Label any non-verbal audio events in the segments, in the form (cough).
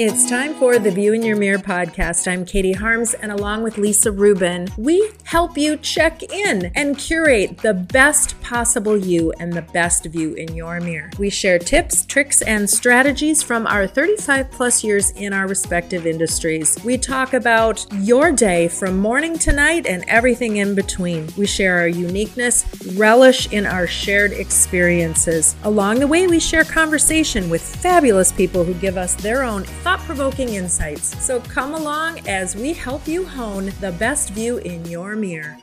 It's time for the View in Your Mirror podcast. I'm Katie Harms, and along with Lisa Rubin, we help you check in and curate the best possible you and the best view in your mirror. We share tips, tricks, and strategies from our 35 plus years in our respective industries. We talk about your day from morning to night and everything in between. We share our uniqueness, relish in our shared experiences. Along the way, we share conversation with fabulous people who give us their own thought provoking insights. So come along as we help you hone the best view in your mirror.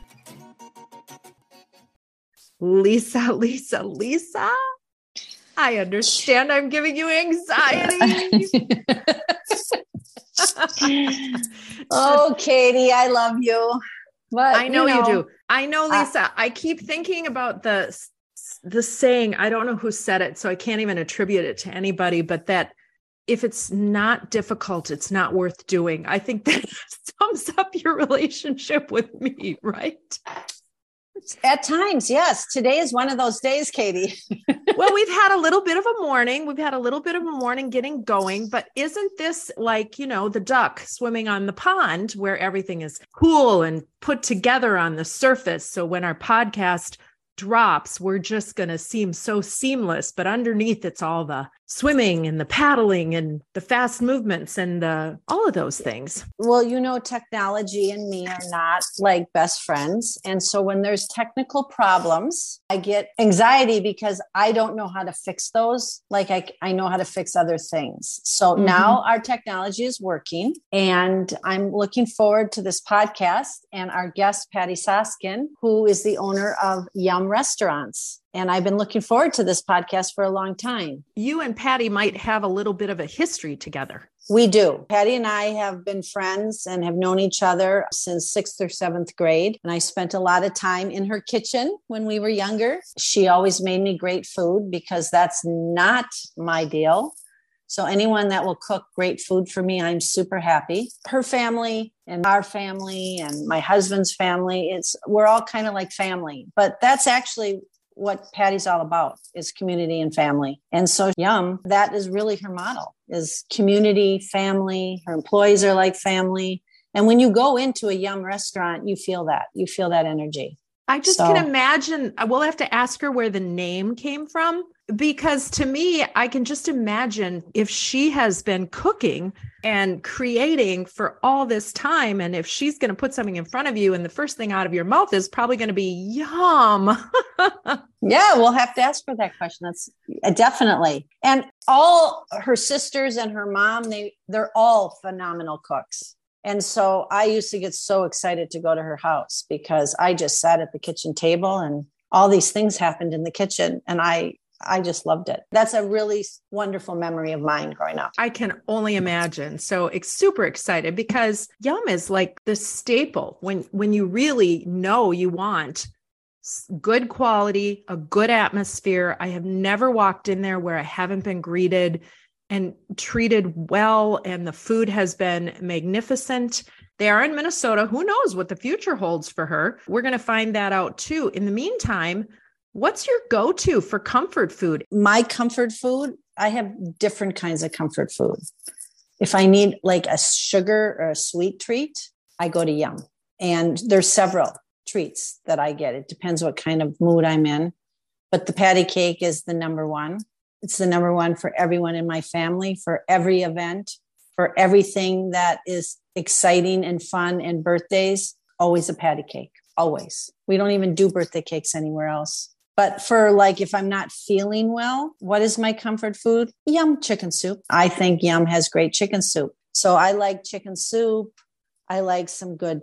Lisa, Lisa, Lisa. I understand I'm giving you anxiety. (laughs) oh, Katie, I love you. But I know you, know, you do. I know, Lisa. Uh, I keep thinking about the the saying. I don't know who said it, so I can't even attribute it to anybody. But that if it's not difficult, it's not worth doing. I think that (laughs) sums up your relationship with me, right? At times, yes. Today is one of those days, Katie. (laughs) well, we've had a little bit of a morning. We've had a little bit of a morning getting going, but isn't this like, you know, the duck swimming on the pond where everything is cool and put together on the surface? So when our podcast drops, we're just going to seem so seamless, but underneath it's all the swimming and the paddling and the fast movements and the all of those things. Well, you know technology and me are not like best friends, and so when there's technical problems, I get anxiety because I don't know how to fix those like I I know how to fix other things. So mm-hmm. now our technology is working and I'm looking forward to this podcast and our guest Patti Soskin, who is the owner of Yum Restaurants. And I've been looking forward to this podcast for a long time. You and Patti might have a little bit of a history together. We do. Patti and I have been friends and have known each other since sixth or seventh grade. And I spent a lot of time in her kitchen when we were younger. She always made me great food because that's not my deal. So, anyone that will cook great food for me, I'm super happy. Her family and our family and my husband's family, it's we're all kind of like family. But that's actually what Patti's all about is community and family. And so Yum, that is really her model is community, family. Her employees are like family. And when you go into a Yum restaurant, you feel that. You feel that energy. I just so, can imagine. We'll have to ask her where the name came from because to me, I can just imagine if she has been cooking and creating for all this time, and if she's going to put something in front of you, and the first thing out of your mouth is probably going to be yum. (laughs) yeah, we'll have to ask her that question. That's uh, definitely. And all her sisters and her mom, they they're all phenomenal cooks. And so I used to get so excited to go to her house because I just sat at the kitchen table and all these things happened in the kitchen and I I just loved it. That's a really wonderful memory of mine growing up. I can only imagine. So it's super excited because yum is like the staple when when you really know you want good quality, a good atmosphere. I have never walked in there where I haven't been greeted and treated well and the food has been magnificent. They are in Minnesota. Who knows what the future holds for her? We're going to find that out too. In the meantime, What's your go to for comfort food? My comfort food, I have different kinds of comfort food. If I need like a sugar or a sweet treat, I go to Yum. And there's several treats that I get. It depends what kind of mood I'm in. But the Patti Cake is the number one. It's the number one for everyone in my family, for every event, for everything that is exciting and fun and birthdays. Always a Patti Cake, always. We don't even do birthday cakes anywhere else. But for like, if I'm not feeling well, what is my comfort food? Yum chicken soup. I think Yum has great chicken soup. So I like chicken soup. I like some good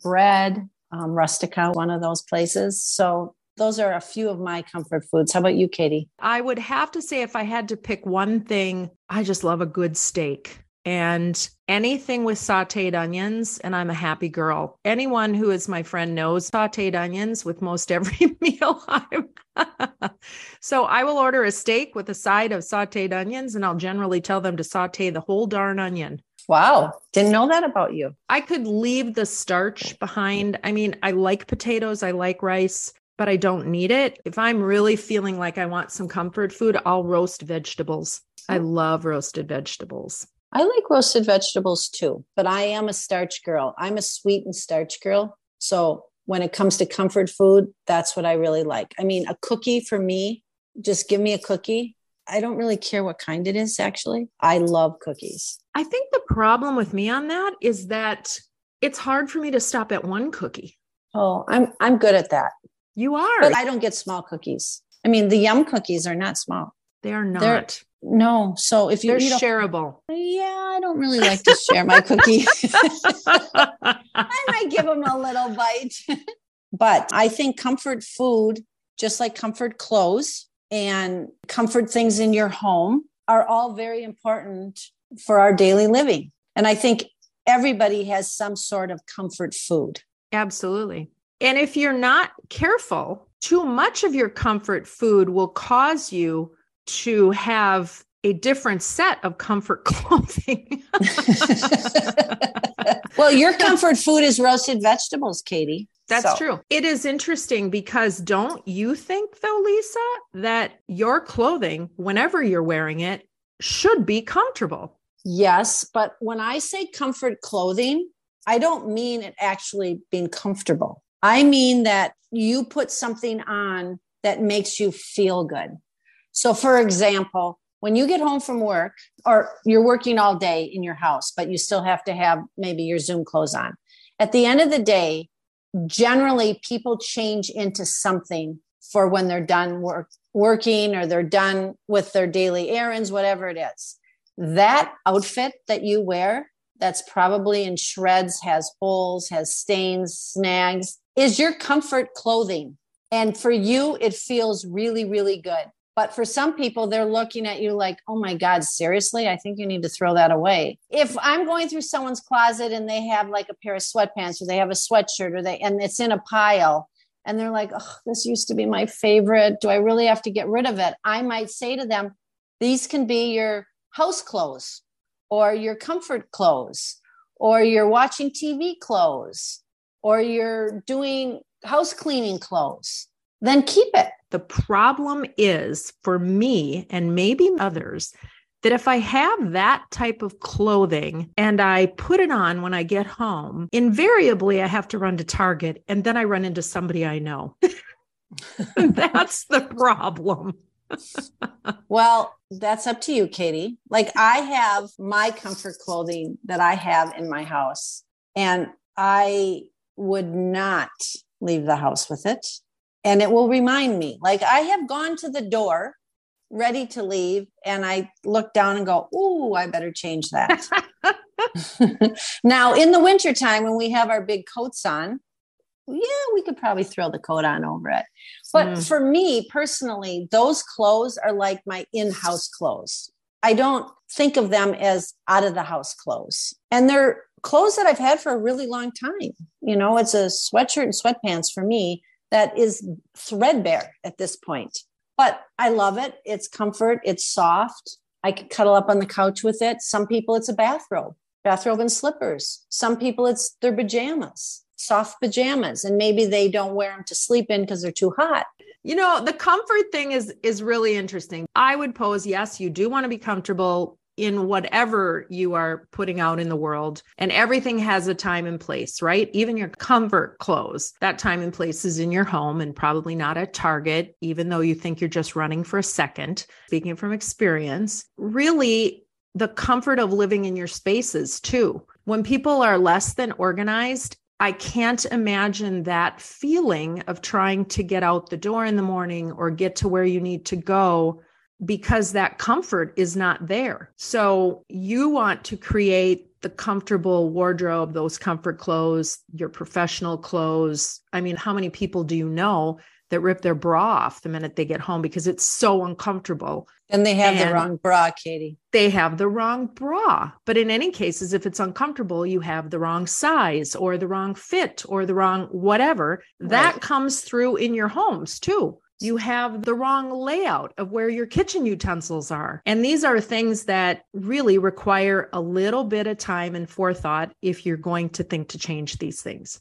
bread, um, Rustica, one of those places. So those are a few of my comfort foods. How about you, Katie? I would have to say, if I had to pick one thing, I just love a good steak and anything with sauteed onions, and I'm a happy girl. Anyone who is my friend knows sauteed onions with most every (laughs) meal. (laughs) So I will order a steak with a side of sauteed onions, and I'll generally tell them to saute the whole darn onion. Wow. Didn't know that about you. I could leave the starch behind. I mean, I like potatoes, I like rice, but I don't need it. If I'm really feeling like I want some comfort food, I'll roast vegetables. I hmm. love roasted vegetables. I like roasted vegetables too, but I am a starch girl. I'm a sweet and starch girl. So when it comes to comfort food, that's what I really like. I mean, a cookie for me, just give me a cookie. I don't really care what kind it is, actually. I love cookies. I think the problem with me on that is that it's hard for me to stop at one cookie. Oh, I'm I'm good at that. You are. But I don't get small cookies. I mean, the yum cookies are not small. They are not. They're, no. So if you they're shareable. Yeah, I don't really like to share my cookie. (laughs) I might give them a little bite. (laughs) but I think comfort food, just like comfort clothes and comfort things in your home, are all very important for our daily living. And I think everybody has some sort of comfort food. Absolutely. And if you're not careful, too much of your comfort food will cause you to have a different set of comfort (laughs) clothing. (laughs) well, your comfort food is roasted vegetables, Katie. That's so. true. It is interesting because don't you think, though, Lisa, that your clothing, whenever you're wearing it, should be comfortable? Yes. But when I say comfort clothing, I don't mean it actually being comfortable. I mean that you put something on that makes you feel good. So, for example, when you get home from work or you're working all day in your house, but you still have to have maybe your Zoom clothes on, at the end of the day, generally people change into something for when they're done work, working or they're done with their daily errands, whatever it is. That outfit that you wear, that's probably in shreds, has holes, has stains, snags, is your comfort clothing. And for you, it feels really, really good. But for some people, they're looking at you like, oh my God, seriously? I think you need to throw that away. If I'm going through someone's closet and they have like a pair of sweatpants or they have a sweatshirt or they, and it's in a pile and they're like, oh, this used to be my favorite. Do I really have to get rid of it? I might say to them, these can be your house clothes or your comfort clothes or your watching TV clothes or you're doing house cleaning clothes. Then keep it the problem is for me and maybe others that if I have that type of clothing and I put it on when I get home, invariably I have to run to Target and then I run into somebody I know. (laughs) that's the problem. well, that's up to you, Katie. Like I have my comfort clothing that I have in my house, and I would not leave the house with it and it will remind me. Like i have gone to the door ready to leave and i look down and go ooh i better change that. (laughs) (laughs) Now in the wintertime when we have our big coats on yeah we could probably throw the coat on over it. But mm. for me personally those clothes are like my in-house clothes. I don't think of them as out of the house clothes. And they're clothes that i've had for a really long time. You know it's a sweatshirt and sweatpants for me that is threadbare at this point. But I love it. It's comfort, it's soft. I could cuddle up on the couch with it. Some people, it's a bathrobe, bathrobe and slippers. Some people, it's their pajamas, soft pajamas, and maybe they don't wear them to sleep in because they're too hot. You know, the comfort thing is is really interesting. I would pose yes, you do want to be comfortable in whatever you are putting out in the world. And everything has a time and place, right? Even your comfort clothes, that time and place is in your home and probably not at Target, even though you think you're just running for a second. Speaking from experience, really the comfort of living in your spaces too. When people are less than organized, I can't imagine that feeling of trying to get out the door in the morning or get to where you need to go because that comfort is not there. So you want to create the comfortable wardrobe, those comfort clothes, your professional clothes. I mean, how many people do you know that rip their bra off the minute they get home because it's so uncomfortable? And they have and the wrong bra, Katie. They have the wrong bra. But in any cases, if it's uncomfortable, you have the wrong size or the wrong fit or the wrong whatever. Right. That comes through in your homes too you have the wrong layout of where your kitchen utensils are. And these are things that really require a little bit of time and forethought if you're going to think to change these things.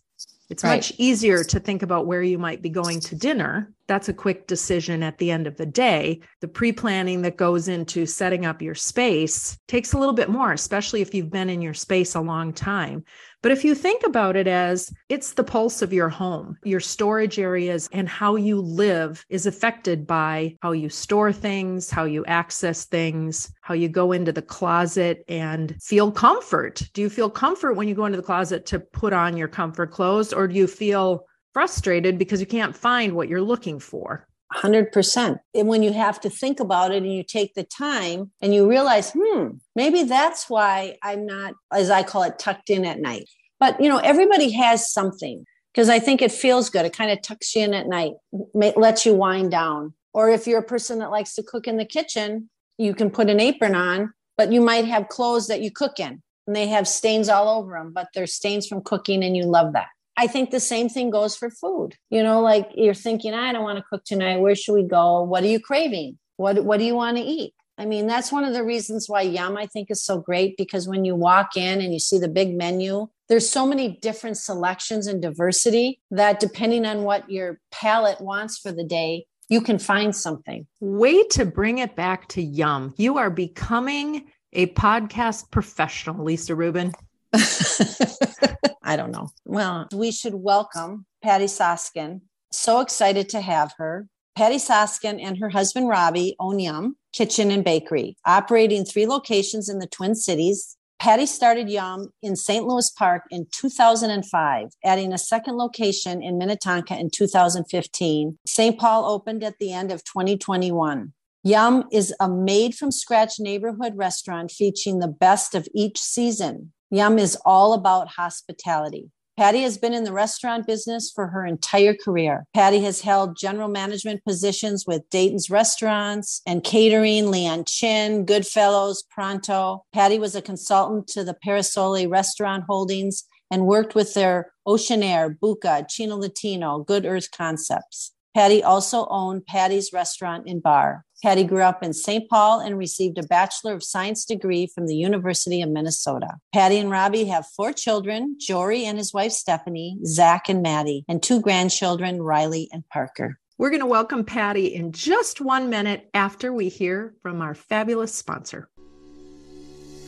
It's right. much easier to think about where you might be going to dinner that's a quick decision at the end of the day. The pre planning that goes into setting up your space takes a little bit more, especially if you've been in your space a long time. But if you think about it as it's the pulse of your home, your storage areas and how you live is affected by how you store things, how you access things, how you go into the closet and feel comfort. Do you feel comfort when you go into the closet to put on your comfort clothes, or do you feel frustrated because you can't find what you're looking for? 100%. And when you have to think about it and you take the time and you realize, hmm, maybe that's why I'm not, as I call it, tucked in at night. But, you know, everybody has something because I think it feels good. It kind of tucks you in at night, lets you wind down. Or if you're a person that likes to cook in the kitchen, you can put an apron on, but you might have clothes that you cook in and they have stains all over them, but they're stains from cooking and you love that. I think the same thing goes for food. You know, like you're thinking, I don't want to cook tonight. Where should we go? What are you craving? What What do you want to eat? I mean, that's one of the reasons why Yum I think is so great because when you walk in and you see the big menu, there's so many different selections and diversity that depending on what your palate wants for the day, you can find something. Way to bring it back to Yum. You are becoming a podcast professional, Lisa Rubin. (laughs) I don't know. Well, we should welcome Patti Soskin. So excited to have her. Patti Soskin and her husband Robbie own Yum Kitchen and Bakery, operating three locations in the Twin Cities. Patti started Yum in St. Louis Park in 2005, adding a second location in Minnetonka in 2015. St. Paul opened at the end of 2021. Yum is a made from scratch neighborhood restaurant featuring the best of each season. Yum is all about hospitality. Patti has been in the restaurant business for her entire career. Patti has held general management positions with Dayton's Restaurants and Catering, Leeann Chin, Goodfellows, Pronto. Patti was a consultant to the Parasole Restaurant Holdings and worked with their Oceanaire, Buca, Chino Latino, Good Earth Concepts. Patti also owned Patti's Restaurant and Bar. Patti grew up in St. Paul and received a Bachelor of Science degree from the University of Minnesota. Patti and Robbie have four children Jory and his wife Stephanie, Zach and Maddie, and two grandchildren, Riley and Parker. We're going to welcome Patti in just one minute after we hear from our fabulous sponsor.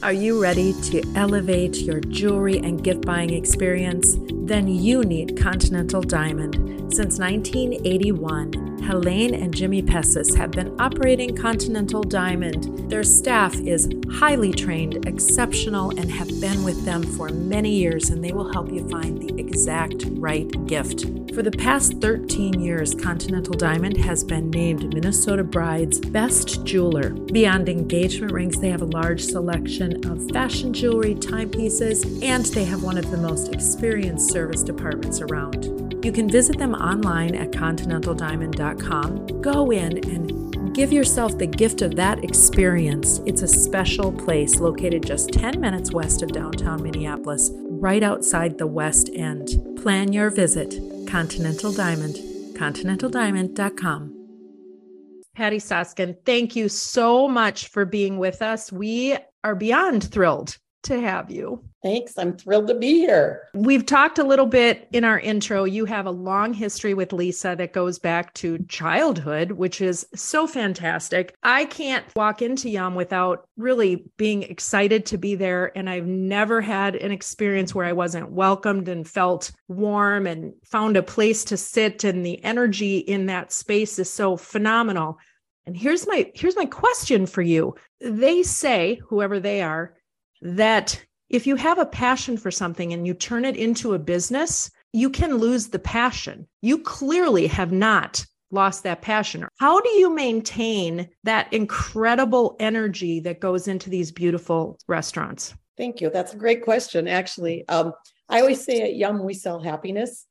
Are you ready to elevate your jewelry and gift buying experience? Then you need Continental Diamond. Since 1981, Helene and Jimmy Pessis have been operating Continental Diamond. Their staff is highly trained, exceptional, and have been with them for many years, and they will help you find the exact right gift. For the past 13 years, Continental Diamond has been named Minnesota Bride's best jeweler. Beyond engagement rings, they have a large selection of fashion jewelry, timepieces, and they have one of the most experienced service departments around. You can visit them online at continentaldiamond.com. Go in and give yourself the gift of that experience. It's a special place located just 10 minutes west of downtown Minneapolis, right outside the West End. Plan your visit Continental Diamond, continentaldiamond.com. Patti Soskin, thank you so much for being with us. We are beyond thrilled to have you. Thanks. I'm thrilled to be here. We've talked a little bit in our intro. You have a long history with Lisa that goes back to childhood, which is so fantastic. I can't walk into Yum without really being excited to be there. And I've never had an experience where I wasn't welcomed and felt warm and found a place to sit. And the energy in that space is so phenomenal. And here's my here's my question for you. They say, whoever they are, that if you have a passion for something and you turn it into a business, you can lose the passion. You clearly have not lost that passion. How do you maintain that incredible energy that goes into these beautiful restaurants? Thank you. That's a great question, actually. Um, I always say at Yum, we sell happiness,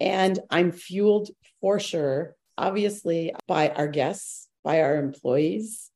and I'm fueled for sure, obviously, by our guests, by our employees,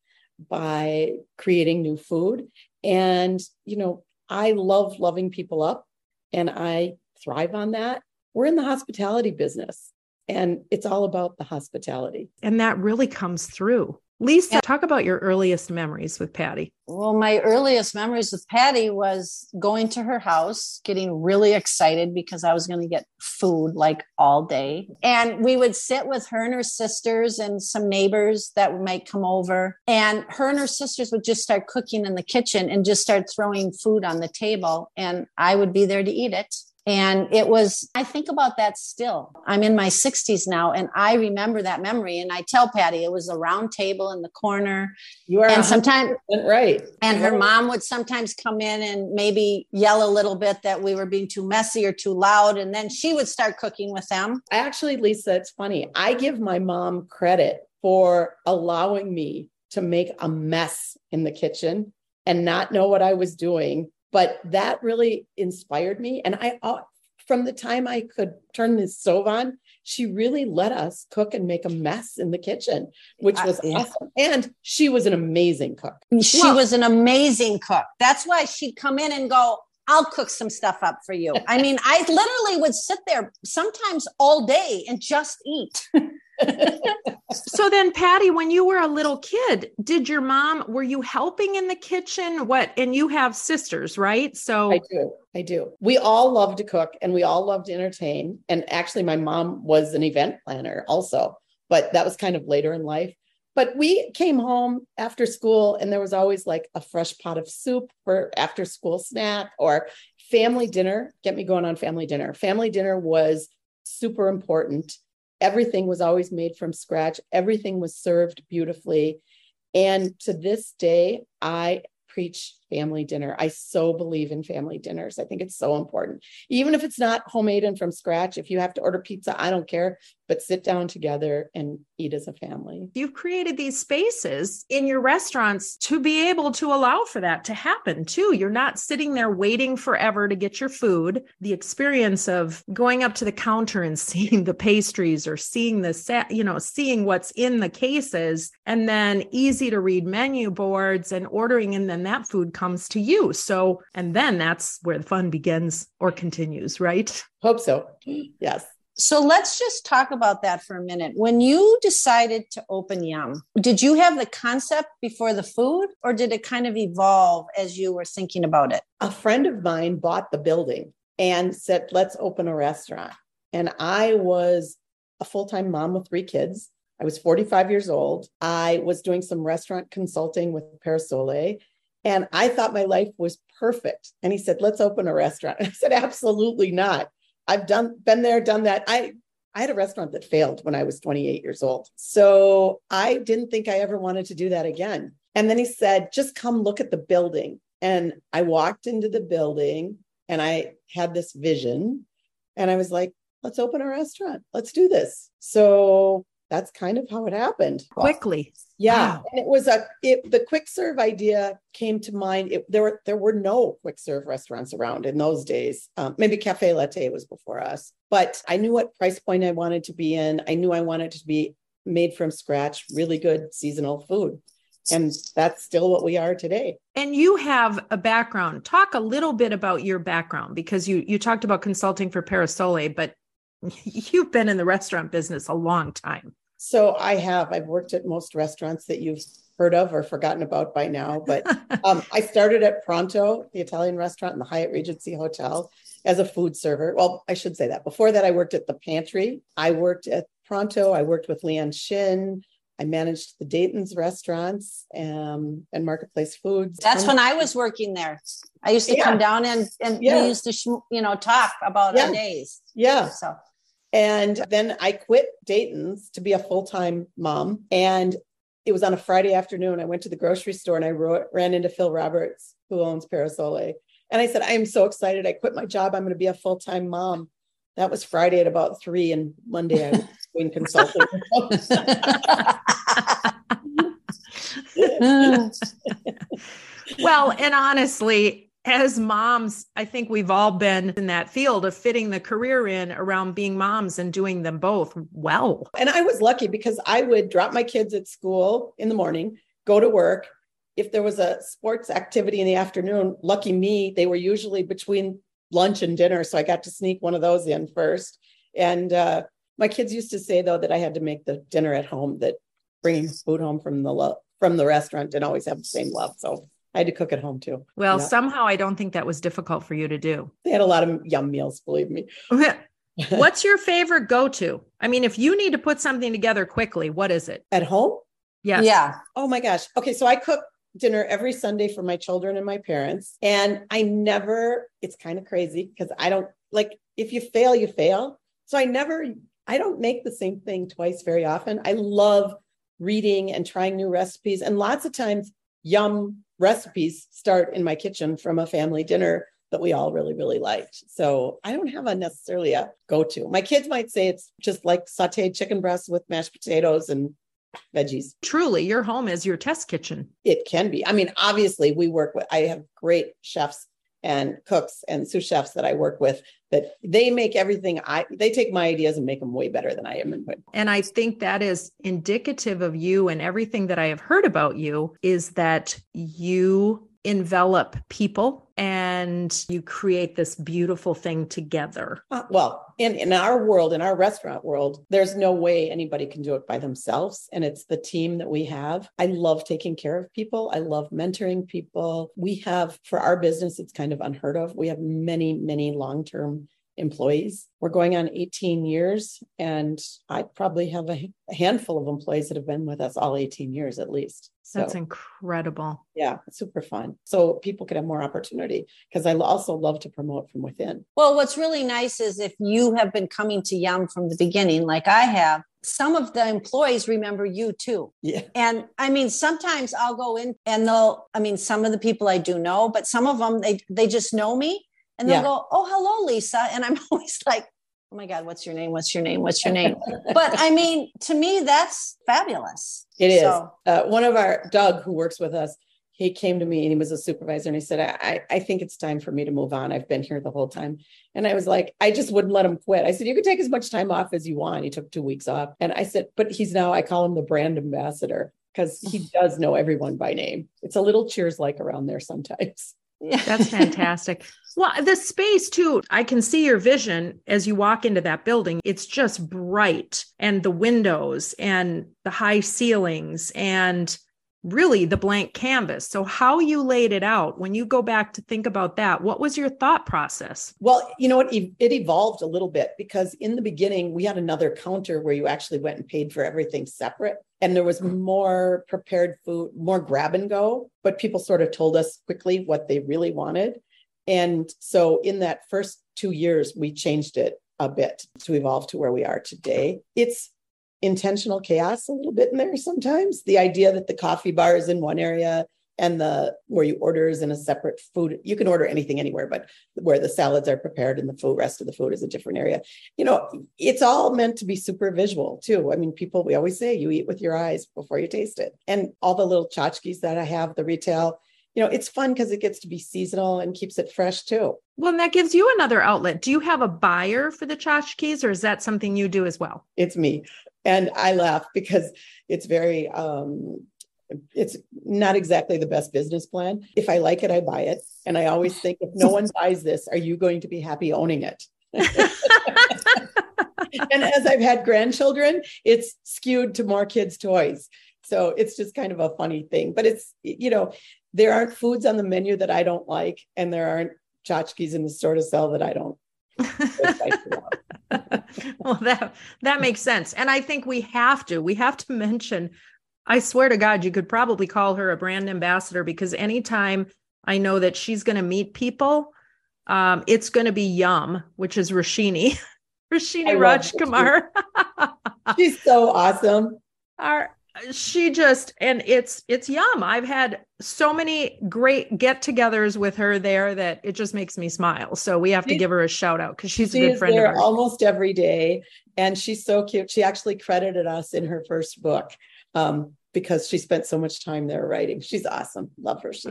by creating new food. And, you know, I love loving people up and I thrive on that. We're in the hospitality business and it's all about the hospitality. And that really comes through. Lisa, talk about your earliest memories with Patti. Well, my earliest memories with Patti was going to her house, getting really excited because I was going to get food like all day. And we would sit with her and her sisters and some neighbors that might come over. And her and her sisters would just start cooking in the kitchen and just start throwing food on the table. And I would be there to eat it. And it was, I think about that still. I'm in my 60s now, and I remember that memory. And I tell Patti it was a round table in the corner. You are and sometimes right. And her mom would sometimes come in and maybe yell a little bit that we were being too messy or too loud. And then she would start cooking with them. Actually, Lisa, it's funny. I give my mom credit for allowing me to make a mess in the kitchen and not know what I was doing but that really inspired me. And i uh, from the time i could turn the stove on she really let us cook and make a mess in the kitchen which was uh, yeah. awesome. And she was an amazing cook. She well, was an amazing cook. That's why she'd come in and go I'll cook some stuff up for you. I mean, (laughs) I literally would sit there sometimes all day and just eat. (laughs) so then Patti when you were a little kid did your mom were you helping in the kitchen? What and you have sisters right? So i do i do. We all love to cook and we all love to entertain. And actually my mom was an event planner also but that was kind of later in life but we came home after school and there was always like a fresh pot of soup for after school snack or family dinner. Get me going on family dinner. Family dinner was super important. Everything was always made from scratch. Everything was served beautifully. And to this day i preach family dinner. I so believe in family dinners. I think it's so important. Even if it's not homemade and from scratch, if you have to order pizza, I don't care, but sit down together and eat as a family. You've created these spaces in your restaurants to be able to allow for that to happen too. You're not sitting there waiting forever to get your food. The experience of going up to the counter and (laughs) seeing the pastries or seeing the set, you know, seeing what's in the cases and then easy to read menu boards and ordering and then that food comes to you. So, and then that's where the fun begins or continues, right? Hope so. Yes. So let's just talk about that for a minute. When you decided to open Yum, did you have the concept before the food or did it kind of evolve as you were thinking about it? A friend of mine bought the building and said, let's open a restaurant. And I was a full time mom with three kids. I was 45 years old. I was doing some restaurant consulting with Parasole and I thought my life was perfect. And he said, let's open a restaurant. And (laughs) I said, absolutely not. I've done, been there, done that. I, I had a restaurant that failed when I was 28 years old. So I didn't think I ever wanted to do that again. And then he said, just come look at the building. And I walked into the building and I had this vision and I was like, let's open a restaurant. Let's do this. So that's kind of how it happened quickly yeah wow. and it was a it, the quick serve idea came to mind. It, there were there were no quick serve restaurants around in those days. Um, maybe cafe latte was before us but i knew what price point i wanted to be in. I knew i wanted to be made from scratch really good seasonal food and that's still what we are today. And you have a background. Talk a little bit about your background because you you talked about consulting for parasole but (laughs) you've been in the restaurant business a long time so I have. I've worked at most restaurants that you've heard of or forgotten about by now. But (laughs) um, I started at Pronto, the Italian restaurant in the Hyatt Regency Hotel, as a food server. Well, I should say that. Before that, I worked at the Pantry. I worked at Pronto. I worked with Leeann Chin. I managed the Dayton's restaurants um, and Marketplace Foods. That's when I was working there. I used to yeah. come down and, and yeah. we used to, you know, talk about yeah. our days. Yeah. So and then I quit Dayton's to be a full time mom. And it was on a Friday afternoon. I went to the grocery store and I ran into Phil Roberts, who owns Parasole. And I said, I am so excited. I quit my job. I'm going to be a full time mom. That was Friday at about three. And Monday I was (laughs) doing consulting. (laughs) well, and honestly, as moms, I think we've all been in that field of fitting the career in around being moms and doing them both well. And I was lucky because I would drop my kids at school in the morning, go to work. If there was a sports activity in the afternoon, lucky me, they were usually between lunch and dinner. So I got to sneak one of those in first. And uh, my kids used to say, though, that I had to make the dinner at home, that bringing food home from the lo- from the restaurant didn't always have the same love. So I had to cook at home too. Well, yeah. somehow I don't think that was difficult for you to do. They had a lot of yum meals, believe me. (laughs) What's your favorite go to? I mean, if you need to put something together quickly, what is it? At home? Yes. Yeah. Oh my gosh. Okay. So I cook dinner every Sunday for my children and my parents. And I never, it's kind of crazy because I don't like, if you fail, you fail. So I never, I don't make the same thing twice very often. I love reading and trying new recipes. And lots of times, yum recipes start in my kitchen from a family dinner that we all really, really liked. So I don't have a necessarily a go to. My kids might say it's just like sauteed chicken breasts with mashed potatoes and veggies. Truly, your home is your test kitchen. It can be. I mean, obviously, we work with, I have great chefs and cooks and sous chefs that I work with that they make everything I they take my ideas and make them way better than I am. And I think that is indicative of you and everything that I have heard about you is that you envelop people and you create this beautiful thing together. Uh, well, in, in our world, in our restaurant world, there's no way anybody can do it by themselves. And it's the team that we have. I love taking care of people. I love mentoring people. We have, for our business, it's kind of unheard of. We have many, many long term employees. We're going on 18 years, and I probably have a, handful of employees that have been with us all 18 years at least. So, That's incredible. Yeah, super fun. So people could have more opportunity because I also love to promote from within. Well, what's really nice is if you have been coming to Yum from the beginning, like I have, some of the employees remember you too. Yeah. And I mean, sometimes I'll go in and they'll, I mean, some of the people I do know, but some of them, they, they just know me and they'll yeah. go, Oh, hello, Lisa. And I'm (laughs) always like, Oh my God, what's your name? What's your name? What's your name? (laughs) but I mean, to me, that's fabulous. It is. So. Uh, one of our, Doug, who works with us, he came to me and he was a supervisor and he said, I, I think it's time for me to move on. I've been here the whole time. And I was like, I just wouldn't let him quit. I said, you can take as much time off as you want. He took two weeks off. And I said, but he's now, I call him the brand ambassador because he (laughs) does know everyone by name. It's a little cheers like around there sometimes. Yeah. That's fantastic. well, the space too, I can see your vision as you walk into that building. It's just bright and the windows and the high ceilings and really the blank canvas. So, how you laid it out, when you go back to think about that, what was your thought process? Well, you know what? It evolved a little bit because in the beginning, we had another counter where you actually went and paid for everything separate. And there was mm-hmm. more prepared food, more grab and go, but people sort of told us quickly what they really wanted. And so, in that first two years, we changed it a bit to evolve to where we are today. It's intentional chaos a little bit in there sometimes. The idea that the coffee bar is in one area and the where you order is in a separate food. You can order anything anywhere, but where the salads are prepared and the food rest of the food is a different area. You know, it's all meant to be super visual too. I mean, people we always say you eat with your eyes before you taste it. And all the little tchotchkes that I have, the retail, you know, it's fun because it gets to be seasonal and keeps it fresh too. Well, and that gives you another outlet. Do you have a buyer for the tchotchkes or is that something you do as well? It's me and I laugh because it's very um, it's not exactly the best business plan. If I like it, I buy it. And I always think if no (laughs) one buys this, are you going to be happy owning it? (laughs) and as I've had grandchildren, it's skewed to more kids' toys. So it's just kind of a funny thing. But it's, you know, there aren't foods on the menu that I don't like, and there aren't tchotchkes in the store to sell that I don't. (laughs) well, that that makes sense. And I think we have to. We have to mention I swear to God, you could probably call her a brand ambassador because anytime I know that she's going to meet people, um, it's going to be Yum, which is Rashini, (laughs) Rashini Rajkumar. (laughs) she's so awesome. Our she just and it's it's yum. I've had so many great get-togethers with her there that it just makes me smile. So we have to give her a shout out because she's she a good friend of ours almost every day and she's so cute. She actually credited us in her first book um, because she spent so much time there writing. She's awesome. Love her she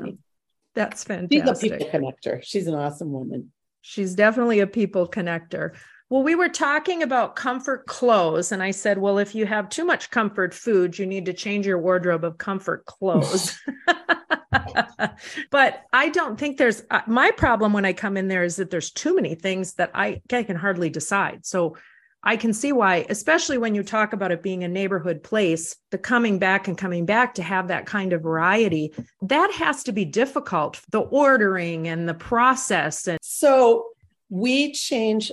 that's fantastic she's a people connector. She's an awesome woman. She's definitely a people connector well, we were talking about comfort clothes, and I said, well, if you have too much comfort food, you need to change your wardrobe of comfort clothes. (laughs) but I don't think there's uh, my problem when I come in there is that there's too many things that I, I can hardly decide. So, I can see why, especially when you talk about it being a neighborhood place, the coming back and coming back to have that kind of variety, that has to be difficult. The ordering and the process. And so we change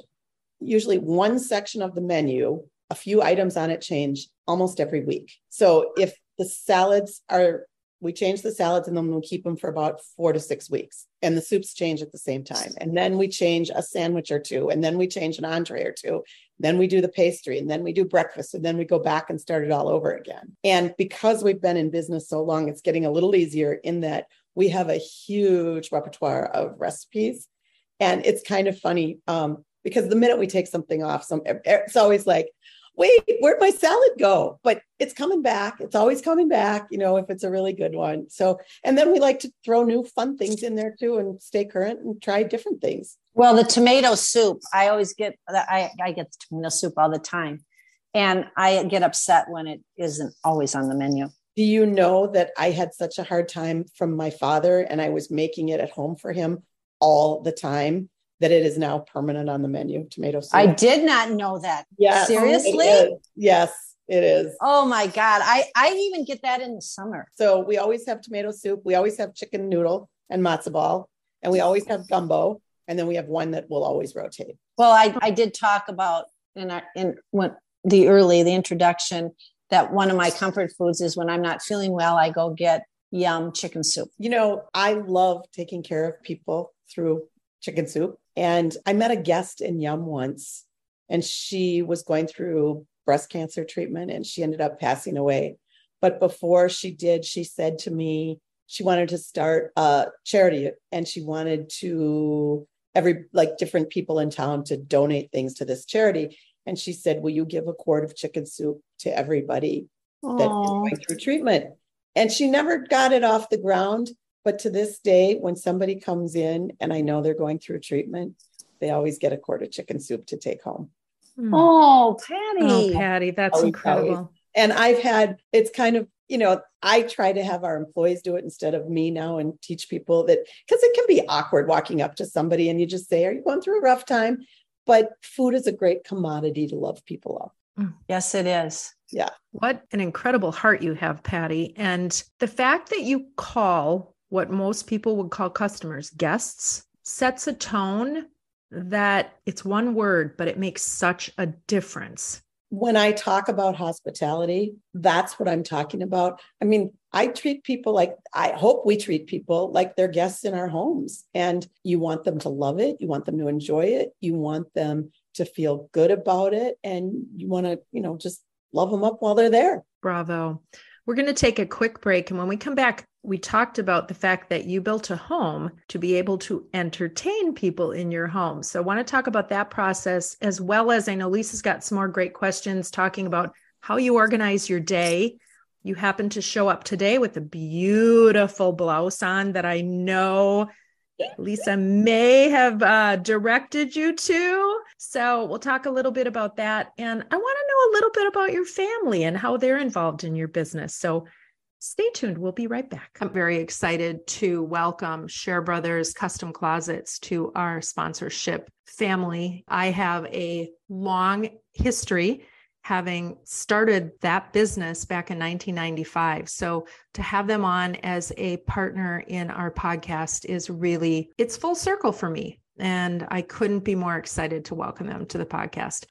usually one section of the menu, a few items on it change almost every week. So if the salads are we change the salads and then we'll keep them for about four to six weeks. And the soups change at the same time. And then we change a sandwich or two. And then we change an entree or two. Then we do the pastry and then we do breakfast. And then we go back and start it all over again. And because we've been in business so long, it's getting a little easier in that we have a huge repertoire of recipes. And it's kind of funny um, because the minute we take something off, some it's always like, wait, where'd my salad go? But it's coming back. It's always coming back, you know, if it's a really good one. So, and then we like to throw new fun things in there too and stay current and try different things. Well, the tomato soup, I always get, I, I get the tomato soup all the time. And I get upset when it isn't always on the menu. Do you know that I had such a hard time from my father and I was making it at home for him all the time? That it is now permanent on the menu tomato soup. I did not know that. Yeah. Seriously? Yes, it is. Oh my God. I, I even get that in the summer. So we always have tomato soup. We always have chicken noodle and matzo ball. And we always have gumbo. And then we have one that will always rotate. Well, I, I did talk about in our in when the early, the introduction, that one of my comfort foods is when I'm not feeling well, I go get yum chicken soup. You know, I love taking care of people through chicken soup. And I met a guest in Yum once, and she was going through breast cancer treatment and she ended up passing away. But before she did, she said to me, she wanted to start a charity and she wanted to every like different people in town to donate things to this charity. And she said, Will you give a quart of chicken soup to everybody Aww. that is going through treatment? And she never got it off the ground. But to this day, when somebody comes in and I know they're going through treatment, they always get a quart of chicken soup to take home. Mm. Oh, Patti. Oh, Patti, that's always, incredible. Always. And I've had, it's kind of, you know, I try to have our employees do it instead of me now and teach people that because it can be awkward walking up to somebody and you just say, Are you going through a rough time? But food is a great commodity to love people up. Mm. Yes, it is. Yeah. What an incredible heart you have, Patti. And the fact that you call what most people would call customers guests sets a tone that it's one word, but it makes such a difference. When I talk about hospitality, that's what I'm talking about. I mean, I treat people like I hope we treat people like they're guests in our homes. And you want them to love it, you want them to enjoy it, you want them to feel good about it, and you want to, you know, just love them up while they're there. Bravo. We're going to take a quick break. And when we come back, we talked about the fact that you built a home to be able to entertain people in your home. So I want to talk about that process as well as I know Lisa's got some more great questions talking about how you organize your day. You happen to show up today with a beautiful blouse on that I know Lisa may have uh, directed you to. So we'll talk a little bit about that. And I want to know a little bit about your family and how they're involved in your business. So stay tuned. We'll be right back. I'm very excited to welcome Scherer Brothers Custom Closets to our sponsorship family. I have a long history having started that business back in 1995. So to have them on as a partner in our podcast is really it's full circle for me and I couldn't be more excited to welcome them to the podcast.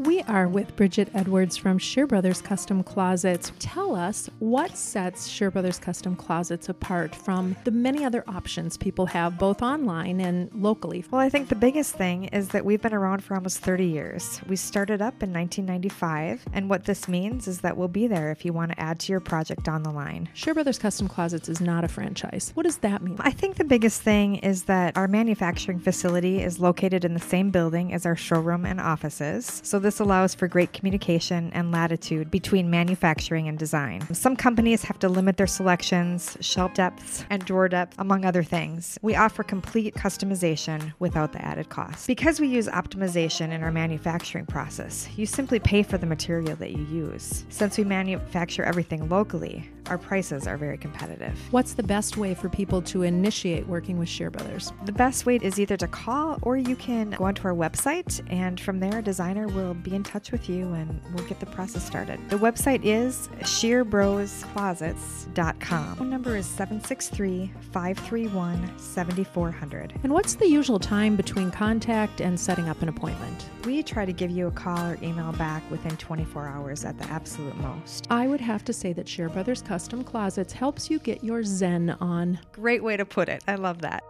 We are with Bridget Edwards from Scherer Brothers Custom Closets. Tell us what sets Scherer Brothers Custom Closets apart from the many other options people have both online and locally. Well, I think the biggest thing is that we've been around for almost 30 years. We started up in 1995, and what this means is that we'll be there if you want to add to your project down the line. Scherer Brothers Custom Closets is not a franchise. What does that mean? I think the biggest thing is that our manufacturing facility is located in the same building as our showroom and offices. So this allows for great communication and latitude between manufacturing and design. Some companies have to limit their selections, shelf depths, and drawer depth, among other things. We offer complete customization without the added cost. Because we use optimization in our manufacturing process, you simply pay for the material that you use. Since we manufacture everything locally, our prices are very competitive. What's the best way for people to initiate working with Scherer Brothers? The best way is either to call or you can go onto our website, and from there, a designer will be in touch with you and we'll get the process started. The website is schererbrosclosets.com. Phone number is 763 531 7400. And what's the usual time between contact and setting up an appointment? We try to give you a call or email back within 24 hours at the absolute most. I would have to say that Scherer Brothers Custom Closets helps you get your zen on. Great way to put it. I love that.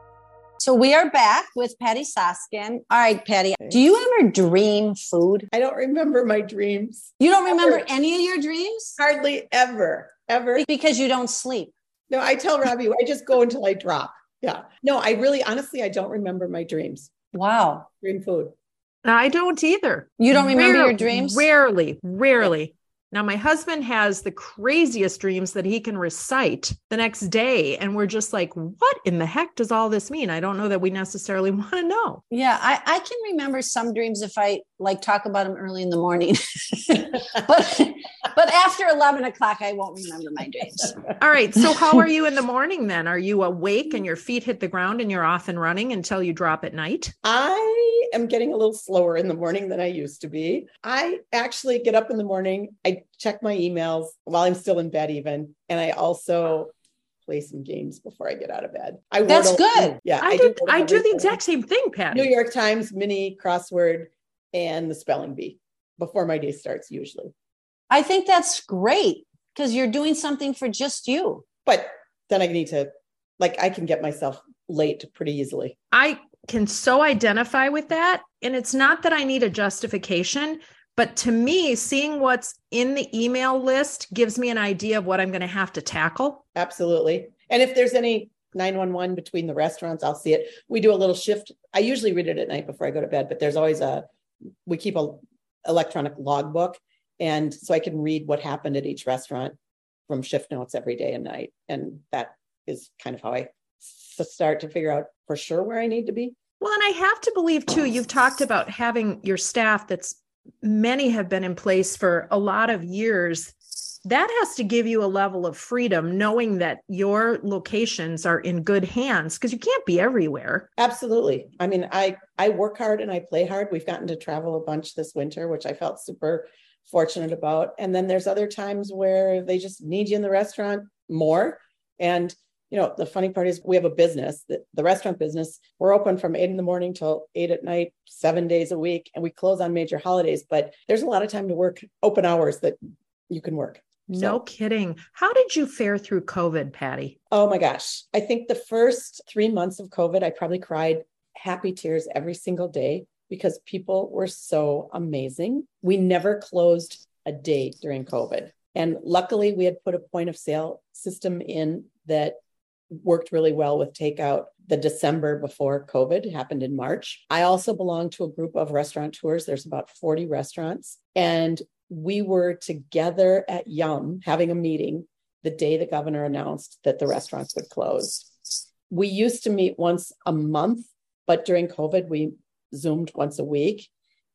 So we are back with Patti Soskin. All right, Patti, do you ever dream food? I don't remember my dreams. You don't remember any of your dreams? Hardly ever, ever. Because you don't sleep. No, I tell Robbie, I just go until I drop. Yeah. No, I really, honestly, I don't remember my dreams. Wow. Dream food. I don't either. You don't remember your dreams? Rarely, rarely. Now, my husband has the craziest dreams that he can recite the next day. And we're just like, what in the heck does all this mean? I don't know that we necessarily (laughs) want to know. Yeah, I, I can remember some dreams if I like talk about them early in the morning. (laughs) but but after 11 o'clock, I won't remember my dreams. (laughs) All right. So, how are you in the morning then? Are you awake and your feet hit the ground and you're off and running until you drop at night? I am getting a little slower in the morning than I used to be. I actually get up in the morning, I check my emails while I'm still in bed, even. And I also play some games before I get out of bed. I That's wordle- good. Yeah. I, do do. I do the exact same thing, Pat. New York Times mini crossword and the spelling bee before my day starts, usually. I think that's great because you're doing something for just you. But then I need to, like, I can get myself late pretty easily. I can so identify with that. And it's not that I need a justification, but to me, seeing what's in the email list gives me an idea of what I'm going to have to tackle. Absolutely. And if there's any 911 between the restaurants, I'll see it. We do a little shift. I usually read it at night before I go to bed, but there's always a, we keep a electronic logbook. And so I can read what happened at each restaurant from shift notes every day and night. And that is kind of how I s- start to figure out for sure where I need to be. Well, and I have to believe too, you've talked about having your staff that's many have been in place for a lot of years. That has to give you a level of freedom knowing that your locations are in good hands because you can't be everywhere. Absolutely. I mean, I I work hard and I play hard. We've gotten to travel a bunch this winter, which I felt super fortunate about. And then there's other times where they just need you in the restaurant more. And you know, the funny part is we have a business, the, the restaurant business. We're open from eight in the morning till eight at night, seven days a week, and we close on major holidays. But there's a lot of time to work open hours that you can work. No kidding. How did you fare through COVID, Patti? Oh my gosh. I think the first three months of COVID, I probably cried happy tears every single day because people were so amazing. We never closed a day during COVID. And luckily, we had put a point of sale system in that worked really well with takeout the December before COVID happened in March. I also belong to a group of restaurateurs. There's about 40 restaurants. And we were together at Yum having a meeting the day the governor announced that the restaurants would close. We used to meet once a month, but during COVID, we Zoomed once a week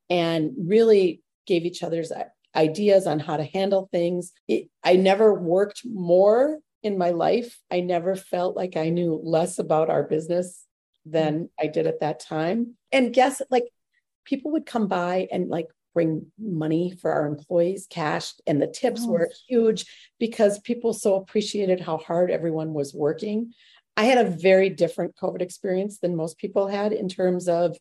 and really gave each other's ideas on how to handle things. It, I never worked more in my life. I never felt like I knew less about our business than mm. I did at that time. And guess like people would come by and like bring money for our employees, cash, and the tips Oh. were huge because people so appreciated how hard everyone was working. I had a very different COVID experience than most people had in terms of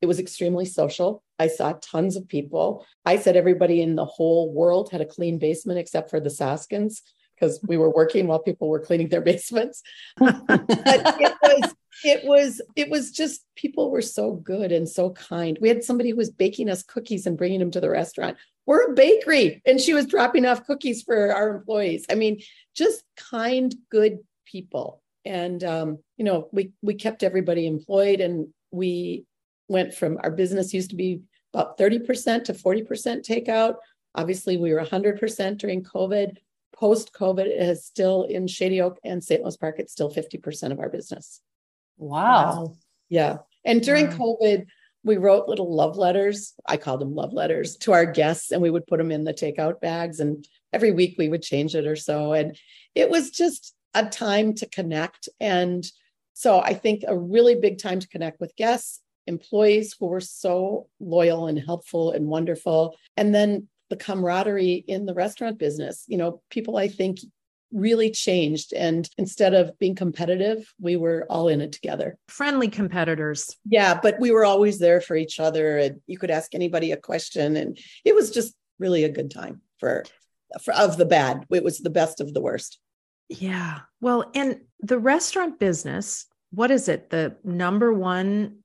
it was extremely social. I saw tons of people. I said everybody in the whole world had a clean basement except for the Soskins because we were working while people were cleaning their (laughs) basements. (laughs) but it was it was it was just people were so good and so kind. We had somebody who was baking us cookies and bringing them to the restaurant. We're a bakery and she was dropping off cookies for our employees. I mean, just kind, good people. And um, you know, we we kept everybody employed and we went from our business used to be about 30% to 40% takeout. Obviously, we were 100% during COVID. Post COVID, it is still in Shady Oak and St. Louis Park, it's still 50% of our business. Wow. Yeah. And during Wow. COVID, we wrote little love letters. I called them love letters to our guests, and we would put them in the takeout bags and every week we would change it or so. And it was just a time to connect. And so I think a really big time to connect with guests, employees who were so loyal and helpful and wonderful. And then the camaraderie in the restaurant business. You know, people I think really changed. And instead of being competitive, we were all in it together. Friendly competitors. Yeah, but we were always there for each other. And you could ask anybody a question. And it was just really a good time for, for of the bad. It was the best of the worst. Yeah. Well, and the restaurant business, what is it? The number one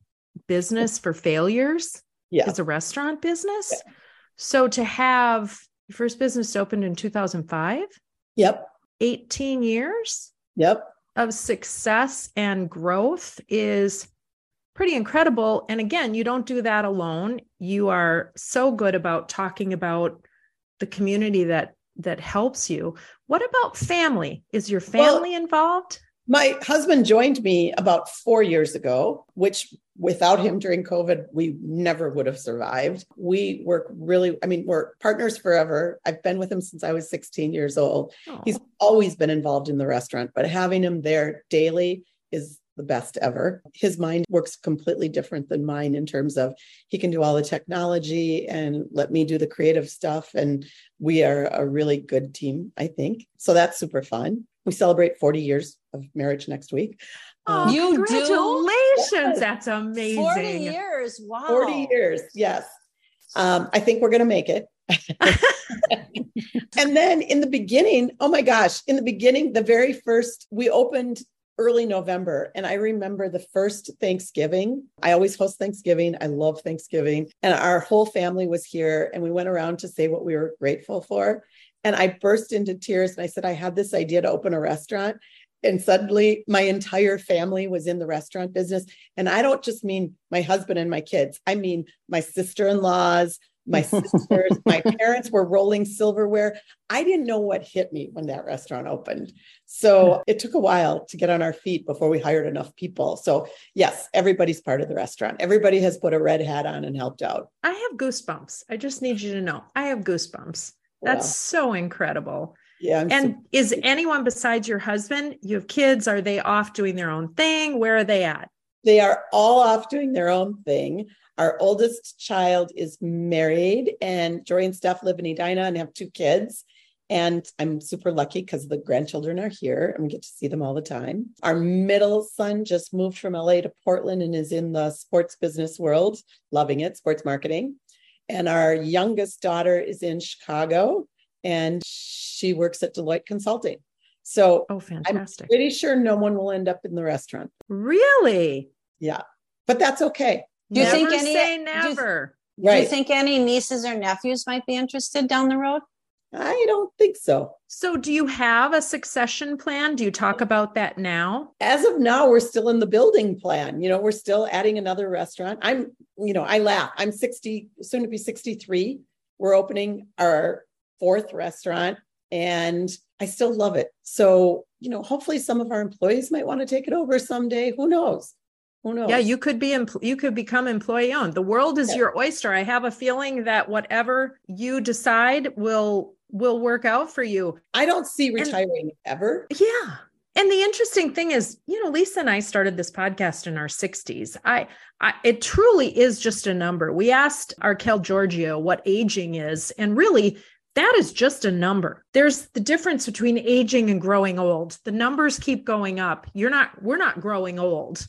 business for failures yeah. is a restaurant business. Yeah. So to have your first business opened in 2005? Yep. 18 years? Yep. Of success and growth is pretty incredible. And again, you don't do that alone. You are so good about talking about the community that that helps you. What about family? Is your family well, involved? My husband joined me about four years ago, which without him during COVID, we never would have survived. We work really, I mean, we're partners forever. I've been with him since I was 16 years old. Aww. He's always been involved in the restaurant, but having him there daily is the best ever. His mind works completely different than mine in terms of he can do all the technology and let me do the creative stuff. And we are a really good team, I think. So that's super fun. We celebrate 40 years of marriage next week. Oh, um, you congratulations. Do? That's amazing. 40 years. Wow. 40 years. Yes. Um, I think we're going to make it. (laughs) and then in the beginning, oh my gosh, in the beginning, the very first, we opened early November. And I remember the first Thanksgiving. I always host Thanksgiving. I love Thanksgiving. And our whole family was here and we went around to say what we were grateful for. And I burst into tears and I said, I had this idea to open a restaurant. And suddenly my entire family was in the restaurant business. And I don't just mean my husband and my kids, I mean my sister in laws, my (laughs) sisters, my parents were rolling silverware. I didn't know what hit me when that restaurant opened. So (laughs) it took a while to get on our feet before we hired enough people. So, yes, everybody's part of the restaurant. Everybody has put a red hat on and helped out. I have goosebumps. I just need you to know I have goosebumps. That's wow. so incredible. Yeah. I'm and is (laughs) anyone besides your husband? You have kids? Are they off doing their own thing? Where are they at? They are all off doing their own thing. Our oldest child is married, and Jory and Steph live in Edina and have two kids. And I'm super lucky because the grandchildren are here and we get to see them all the time. Our middle son just moved from LA to Portland and is in the sports business world, loving it, sports marketing. And our youngest daughter is in Chicago and she works at Deloitte Consulting. So oh, fantastic. I'm pretty sure no one will end up in the restaurant. Really? Yeah. But that's okay. Do you never think any say never? Do you, right. do you think any nieces or nephews might be interested down the road? I don't think so. So, do you have a succession plan? Do you talk about that now? As of now, we're still in the building plan. You know, we're still adding another restaurant. I'm, you know, I laugh. I'm 60, soon to be 63. We're opening our fourth restaurant and I still love it. So, you know, hopefully some of our employees might want to take it over someday. Who knows? Who knows? Yeah, you could be you could become employee owned. The world is yeah. your oyster. I have a feeling that whatever you decide will will work out for you. I don't see retiring and, ever. Yeah. And the interesting thing is, you know, Lisa and I started this podcast in our 60s. I, I it truly is just a number. We asked Arkel Giorgio what aging is, and really that is just a number. There's the difference between aging and growing old. The numbers keep going up. You're not we're not growing old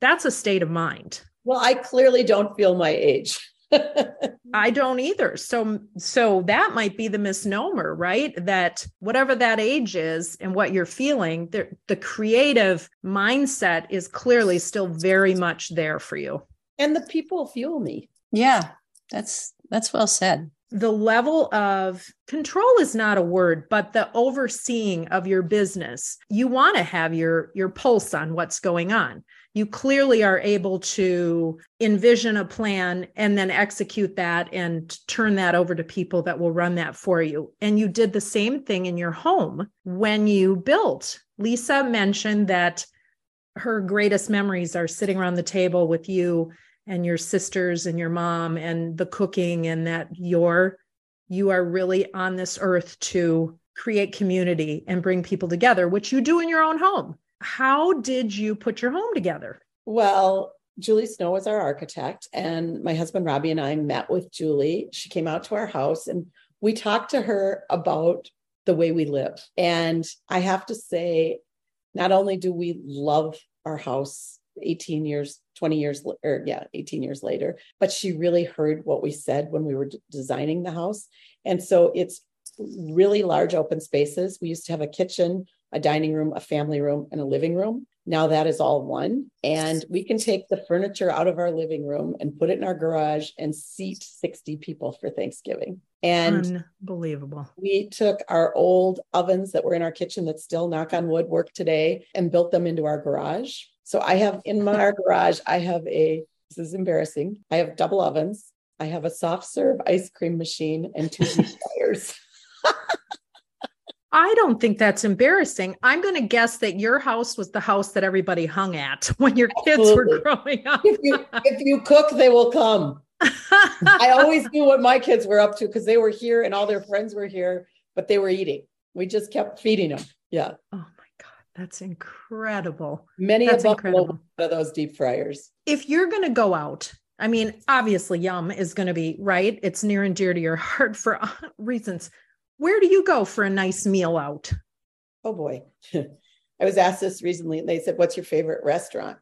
that's a state of mind. Well, I clearly don't feel my age. I (laughs) don't either. So so that might be the misnomer, right? That whatever that age is and what you're feeling, the, the creative mindset is clearly still very much there for you. And the people fuel me. Yeah. That's that's well said. The level of control is not a word, but the overseeing of your business. You want to have your your pulse on what's going on you clearly are able to envision a plan and then execute that and turn that over to people that will run that for you. And you did the same thing in your home when you built. Lisa mentioned that her greatest memories are sitting around the table with you and your sisters and your mom and the cooking and that your you are really on this earth to create community and bring people together, which you do in your own home. How did you put your home together? Well, Julie Snow was our architect, and my husband Robbie and I met with Julie. She came out to our house and we talked to her about the way we live. And I have to say, not only do we love our house 18 years 20 years or yeah 18 years later but she really heard what we said when we were d- designing the house and so it's really large open spaces we used to have a kitchen a dining room a family room and a living room now that is all one and we can take the furniture out of our living room and put it in our garage and seat 60 people for thanksgiving and unbelievable. We took our old ovens that were in our kitchen that still knock on wood work today and built them into our garage. So I have in my (laughs) garage, I have a this is embarrassing. I have double ovens. I have a soft serve ice cream machine and two deep fryers. (laughs) I don't think that's embarrassing. I'm going to guess that your house was the house that everybody hung at (laughs) when your kids Absolutely. were growing up. if, you, if you cook, they will come. (laughs) I always knew what my kids were up to because they were here and all their friends were here, but they were eating. We just kept feeding them. Yeah. Oh my God. That's incredible. Many that's of incredible. of those deep fryers. If you're going to go out, I mean, obviously, Yum is going to be right. It's near and dear to your (laughs) heart for reasons. Where do you go for a nice meal out? Oh boy. (laughs) I was asked this recently and they said, What's your favorite restaurant?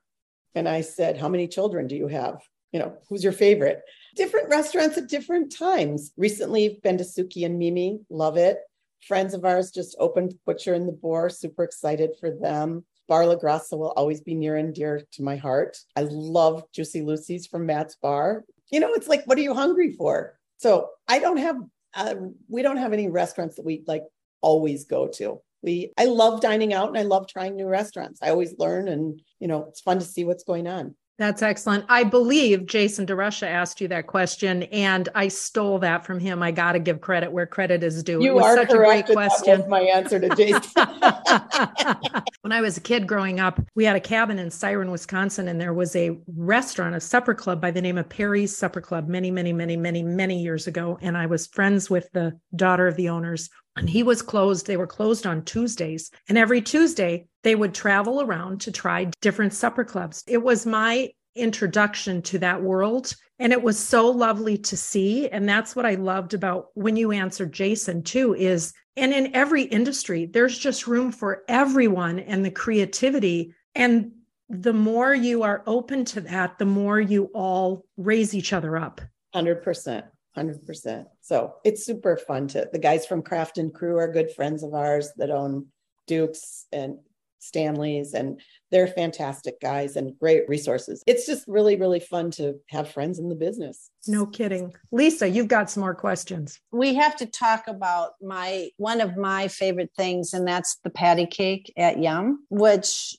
And I said, How many children do you have? you know, who's your favorite? Different restaurants at different times. Recently, been to Sooki and Mimi, love it. Friends of ours just opened Butcher and the Boar, super excited for them. Bar La Grassa will always be near and dear to my heart. I love Juicy Lucy's from Matt's Bar. You know, it's like, what are you hungry for? So I don't have, uh, we don't have any restaurants that we like always go to. We, I love dining out and I love trying new restaurants. I always learn and, you know, it's fun to see what's going on. That's excellent. I believe Jason DeRusha asked you that question, and I stole that from him. I got to give credit where credit is due. You are such correct. a great question. my answer to Jason. (laughs) (laughs) when I was a kid growing up, we had a cabin in Siren, Wisconsin, and there was a restaurant, a supper club by the name of Perry's Supper Club many, many, many, many, many years ago. And I was friends with the daughter of the owners and he was closed. They were closed on Tuesdays. And every Tuesday, they would travel around to try different supper clubs. It was my introduction to that world. And it was so lovely to see. And that's what I loved about when you answered Jason, too, is and in every industry, there's just room for everyone and the creativity. And the more you are open to that, the more you all raise each other up. 100%. 100%. So it's super fun to, the guys from Craft and Crew are good friends of ours that own Duke's and Stanley's, and they're fantastic guys and great resources. It's just really, really fun to have friends in the business. No kidding. Lisa, you've got some more questions. We have to talk about my one of my favorite things, and that's the Patti Cake at Yum, which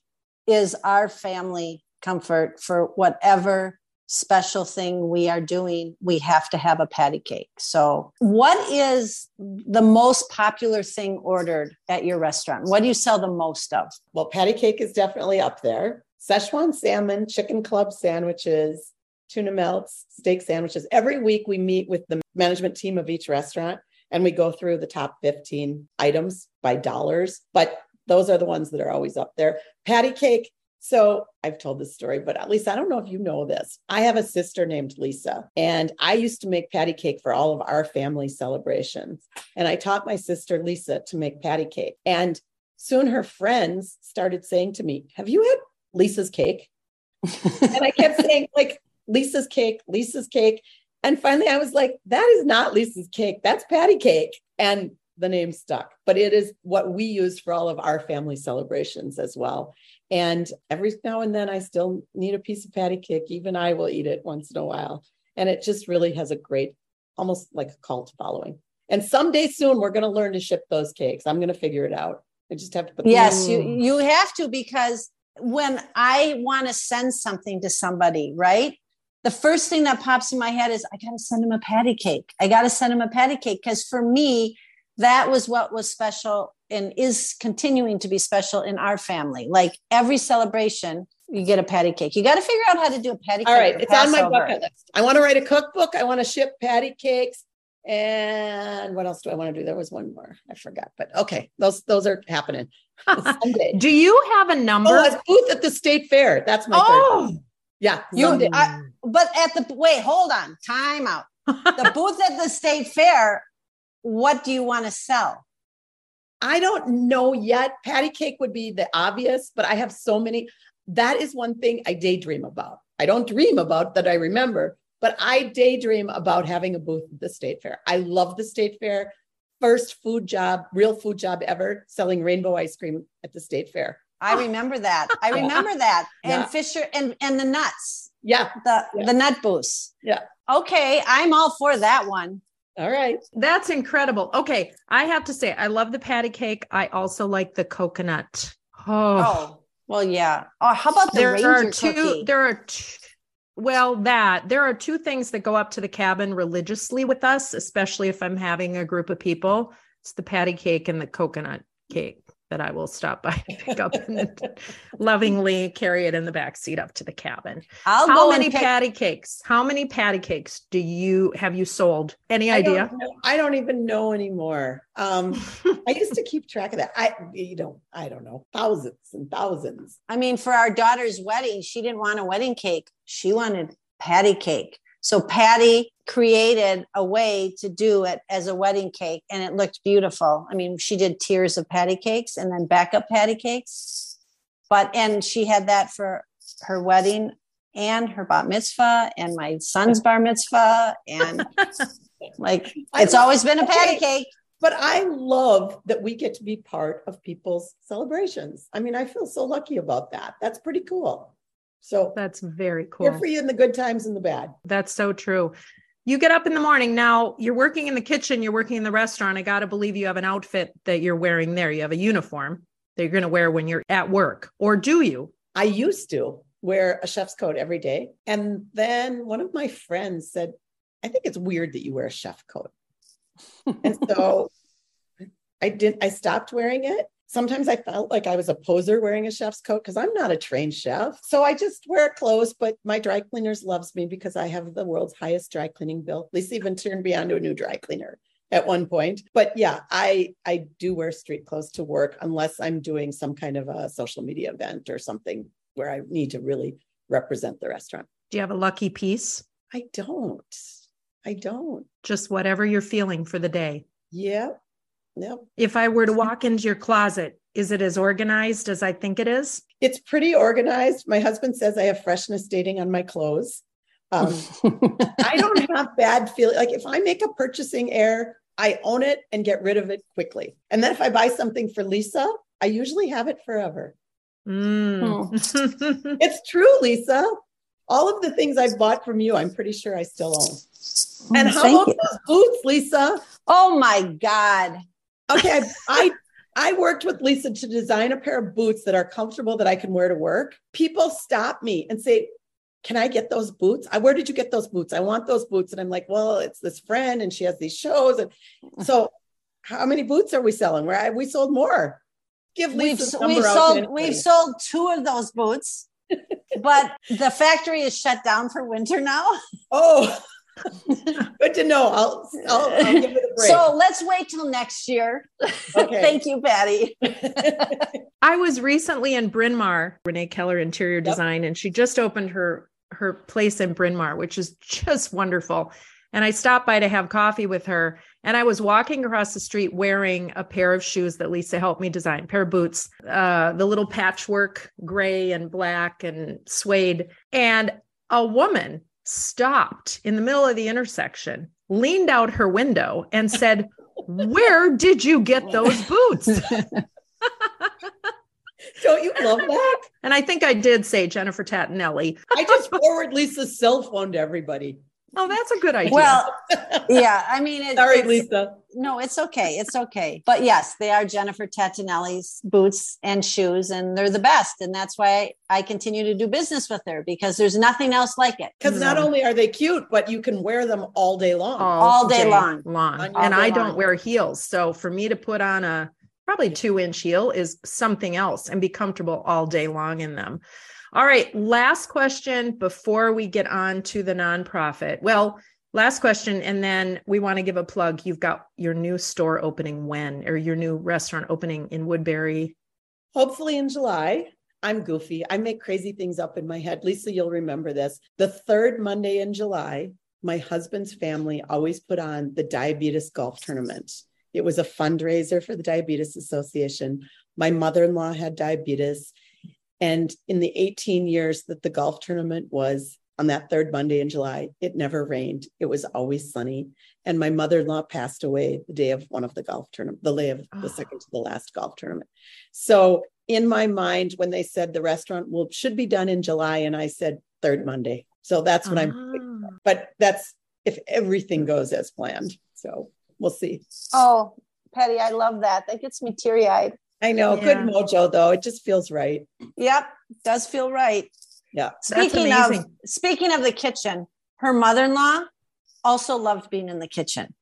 is our family comfort for whatever special thing we are doing, we have to have a Patti Cake. So, what is the most popular thing ordered at your restaurant? What do you sell the most of? Well, Patti Cake is definitely up there. Szechuan salmon, chicken club sandwiches, tuna melts, steak sandwiches. Every week we meet with the management team of each restaurant and we go through the top 15 items by dollars, but those are the ones that are always up there. Patti Cake so I've told this story, but at least I don't know if you know this. I have a sister named Lisa, and I used to make Patti Cake for all of our family celebrations. And I taught my sister Lisa to make Patti Cake. And soon her friends started saying to me, Have you had Lisa's cake? and I kept saying, (laughs) like, Lisa's cake, Lisa's cake. And finally I was like, that is not Lisa's cake. That's Patti Cake. And the name stuck, but it is what we use for all of our family celebrations as well. And every now and then I still need a piece of Patti Cake. Even I will eat it once in a while. And it just really has a great, almost like a cult following. And someday soon we're going to learn to ship those cakes. I'm going to figure it out. I just have to put Yes, you mm. you have to because when I want to send something to somebody, right? The first thing that pops in my head is I got to send him a Patti Cake. I got to send him a Patti Cake because for me, that was what was special and is continuing to be special in our family. Like every celebration, you get a Patti Cake. You got to figure out how to do a Patti Cake. All right, it's Passover. on my bucket list. I want to write a cookbook. I want to ship Patti Cakes. And what else do I want to do? There was one more. I forgot. But okay, those those are happening. (laughs) Sunday. Do you have a number? Oh, a booth at the state fair. That's my Oh. third. one. Yeah. You, Sunday. I, but at the wait, hold on, time out. (laughs) The booth at the state fair. What do you want to sell? I don't know yet. Patti Cake would be the obvious, but I have so many. That is one thing I daydream about. I don't dream about that I remember, but I daydream about having a booth at the state fair. I love the state fair. First food job, real food job ever, selling rainbow ice cream at the state fair. I ah. remember that. I (laughs) remember that. And Yeah. Fisher and and the nuts, Yeah. the Yeah. the nut booths. Yeah. Okay, I'm all for that one. All right. That's incredible. Okay, I have to say, I love the Patti Cake. I also like the coconut. Oh, Oh, well, yeah. Oh, how about the there ranger are two. cookie? There are two, well that there are two things that go up to the cabin religiously with us, especially if I'm having a group of people. It's the Patti Cake and the coconut cake that I will stop by and pick up and (laughs) lovingly carry it in the back seat up to the cabin. I'll How go many pick. Patti Cakes? How many Patti Cakes do you have you sold? Any I idea? don't, I don't even know anymore. Um, (laughs) I used to keep track of that. I, you know, I don't know, thousands and thousands. I mean, for our daughter's wedding, she didn't want a wedding cake. She wanted Patti Cake. So Patti created a way to do it as a wedding cake, and it looked beautiful. I mean, she did tiers of Patti Cakes and then backup Patti Cakes. But and she had that for her wedding and her bat mitzvah and my son's bar mitzvah and (laughs) like it's always been a Patti Cake. But I love that we get to be part of people's celebrations. I mean, I feel so lucky about that. That's pretty cool. So That's very cool. for you in the good times and the bad. That's so true. You get up in the morning. Now you're working in the kitchen, you're working in the restaurant. I got to believe you have an outfit that you're wearing there. You have a uniform that you're going to wear when you're at work, or do you? I used to wear a chef's coat every day. And then one of my friends said, I think it's weird that you wear a chef coat. And (laughs) so I didn't, I stopped wearing it. Sometimes I felt like I was a poser wearing a chef's coat because I'm not a trained chef. So I just wear clothes, but my dry cleaners loves me because I have the world's highest dry cleaning bill. Lisa even turned me on to a new dry cleaner at one point. But yeah, I I do wear street clothes to work unless I'm doing some kind of a social media event or something where I need to really represent the restaurant. Do you have a lucky piece? I don't. I don't. Just whatever you're feeling for the day. Yep. Yep. If I were to walk into your closet, is it as organized as I think it is? It's pretty organized. My husband says I have freshness dating on my clothes. Um, (laughs) I don't have bad feeling. Like if I make a purchasing error, I own it and get rid of it quickly. And then if I buy something for Lisa, I usually have it forever. Mm. (laughs) It's true, Lisa. All of the things I've bought from you, I'm pretty sure I still own. And how Thank about you. those boots, Lisa? Oh my God. Okay, I I worked with Lisa to design a pair of boots that are comfortable that I can wear to work. People stop me and say, "Can I get those boots? I, where did you get those boots? I want those boots." And I'm like, "Well, it's this friend, and she has these shows." And so, how many boots are we selling? Where we sold more. Give We've, number we've out sold we've sold two of those boots, (laughs) but the factory is shut down for winter now. Oh, (laughs) good to know. I'll I'll, I'll give it a break. So let's wait till next year. (laughs) Okay. Thank you, Patti. (laughs) I was recently in Bryn Mawr, Renae Keller Interior Design, and she just opened her her place in Bryn Mawr, which is just wonderful. And I stopped by to have coffee with her, and I was walking across the street wearing a pair of shoes that Lisa helped me design, pair of boots, uh, the little patchwork gray and black and suede, and a woman stopped in the middle of the intersection, leaned out her window, and said. Where did you get those boots? (laughs) Don't you love that? And I think I did say Jennifer Tattanelli. I just forward Lisa's cell phone to everybody. Oh, that's a good idea. Well, yeah, I mean, it, Sorry, it's, Lisa. no, it's okay. It's okay. But yes, they are Jennifer Tattanelli's boots and shoes, and they're the best. And that's why I continue to do business with her because there's nothing else like it. Because not mm-hmm. only are they cute, but you can wear them all day long. All day long. long. On- and day I don't long. wear heels. So for me to put on a probably two inch heel is something else and be comfortable all day long in them. All right. Last question before we get on to the nonprofit. Well, Last question, and then we want to give a plug. You've got your new store opening when, or your new restaurant opening in Woodbury. Hopefully in July. I'm goofy. I make crazy things up in my head. Lisa, you'll remember this. The third Monday in July, my husband's family always put on the diabetes golf tournament. It was a fundraiser for the Diabetes Association. My mother in law had diabetes. And in the 18 years that the golf tournament was on that third Monday in July, it never rained. It was always sunny. And my mother in law passed away the day of one of the golf tournament, the day of the oh. second to the last golf tournament. So in my mind, when they said the restaurant will should be done in July, and I said third Monday. So that's what I'm ah. but that's if everything goes as planned. So we'll see. Oh, Patti, I love that. That gets me teary eyed. I know. Yeah. Good mojo though. It just feels right. Yep. Does feel right. Yeah. Speaking of speaking of the kitchen, her mother-in-law also loved being in the kitchen.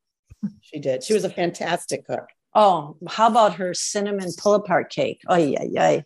She did. She was a fantastic cook. Oh, how about her cinnamon pull apart cake? Oh yeah, yeah.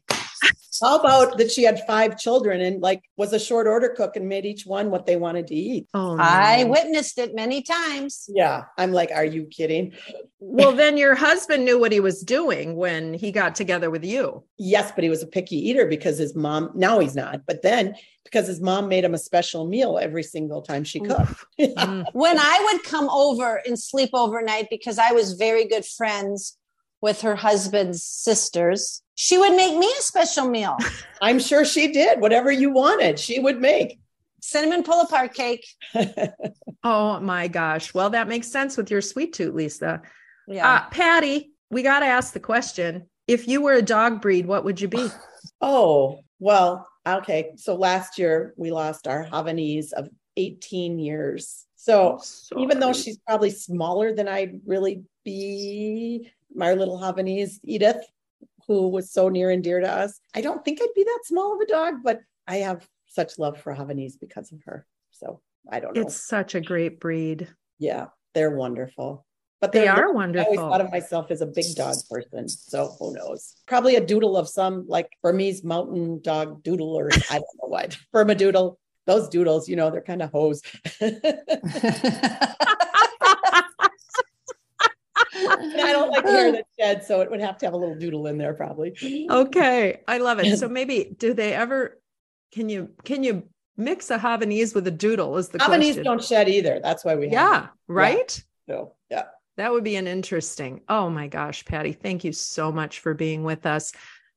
How about that she had five children and like was a short order cook and made each one what they wanted to eat? Oh, no. I witnessed it many times. Yeah. I'm like, are you kidding? Well, then your husband knew what he was doing when he got together with you. Yes, but he was a picky eater because his mom, now he's not, but then because his mom made him a special meal every single time she cooked. Mm. (laughs) when I would come over and sleep overnight because I was very good friends with her husband's sisters, she would make me a special meal. (laughs) I'm sure she did. Whatever you wanted, she would make. Cinnamon pull apart cake. (laughs) oh my gosh. Well, that makes sense with your sweet tooth, Lisa. Yeah. Uh, Patti, we got to ask the question if you were a dog breed, what would you be? (sighs) Oh, well, okay. So last year we lost our Havanese of 18 years. So even though she's probably smaller than I'd really be, my little Havanese, Edith, who was so near and dear to us. I don't think I'd be that small of a dog, but I have such love for Havanese because of her. So I don't know. It's such a great breed. Yeah, they're wonderful. But they are wonderful. I always thought of myself as a big dog person. So who knows? Probably a doodle of some like Burmese mountain dog doodle or I don't know what. (laughs) Burma doodle. Those doodles, you know, they're kind of hose. (laughs) I don't like hair that's dead, so it would have to have a little doodle in there, probably. (laughs) Okay, I love it. So (laughs) maybe do they ever? Can you can you mix a Havanese with a doodle? Is the Havanese question. don't shed either. That's why we. Yeah. Right. Yeah. So yeah. That would be an interesting. Oh my gosh, Patti, thank you so much for being with us.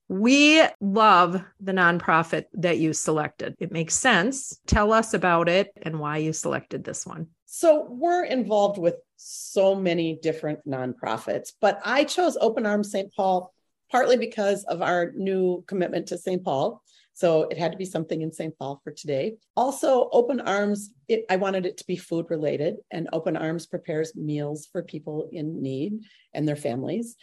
We love the nonprofit that you selected. It makes sense. Tell us about it and why you selected this one. So, we're involved with so many different nonprofits, but I chose Open Arms St. Paul partly because of our new commitment to St. Paul. So it had to be something in St. Paul for today. Also, Open Arms, it, I wanted it to be food related, and Open Arms prepares meals for people in need and their families.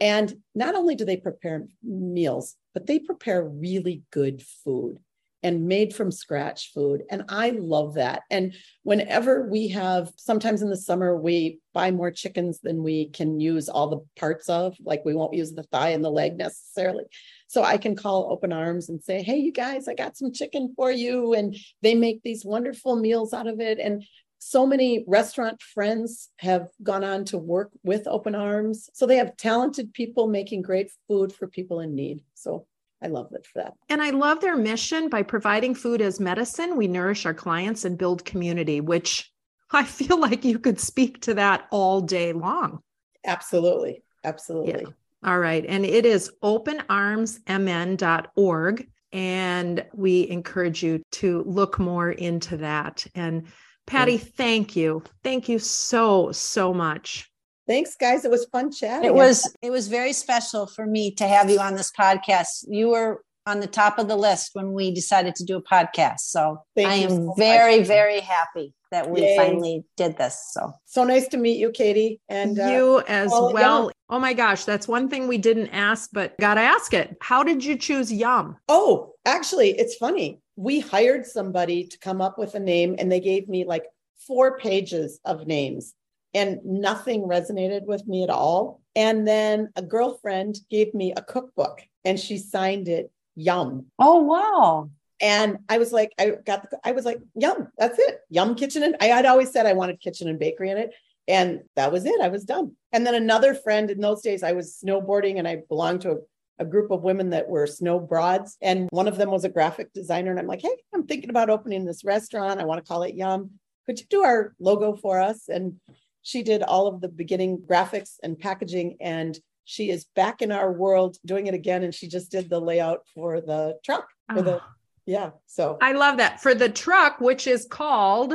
And not only do they prepare meals, but they prepare really good food and made from scratch food. And I love that. And whenever we have, sometimes in the summer, we buy more chickens than we can use all the parts of, like we won't use the thigh and the leg necessarily. So I can call Open Arms and say, hey, you guys, I got some chicken for you. And they make these wonderful meals out of it. And so many restaurant friends have gone on to work with Open Arms. So they have talented people making great food for people in need. So I love it for that. And I love their mission by providing food as medicine. We nourish our clients and build community, which I feel like you could speak to that all day long. Absolutely. Absolutely. Yeah. All right. And it is openarmsmn.org. And we encourage you to look more into that. And Patti, thank you. Thank you so, so much. Thanks, guys. It was fun chatting. It was it was very special for me to have you on this podcast. You were on the top of the list when we decided to do a podcast. So Thank I am so very, much. very happy that we Yay. finally did this. So so nice to meet you, Katie. And uh, you as well. well. Oh my gosh, that's one thing we didn't ask, but gotta ask it. How did you choose Yum? Oh, actually, it's funny. We hired somebody to come up with a name, and they gave me like four pages of names and nothing resonated with me at all. And then a girlfriend gave me a cookbook and she signed it Yum. Oh, wow. And I was like, I got the, I was like, yum, that's it. Yum kitchen. And I had always said I wanted kitchen and bakery in it. And that was it. I was done. And then another friend in those days, I was snowboarding and I belonged to a, a group of women that were snow broads. And one of them was a graphic designer. And I'm like, hey, I'm thinking about opening this restaurant. I want to call it Yum. Could you do our logo for us? And she did all of the beginning graphics and packaging. And she is back in our world doing it again. And she just did the layout for the truck for the, Oh. yeah. So I love that for the truck, which is called,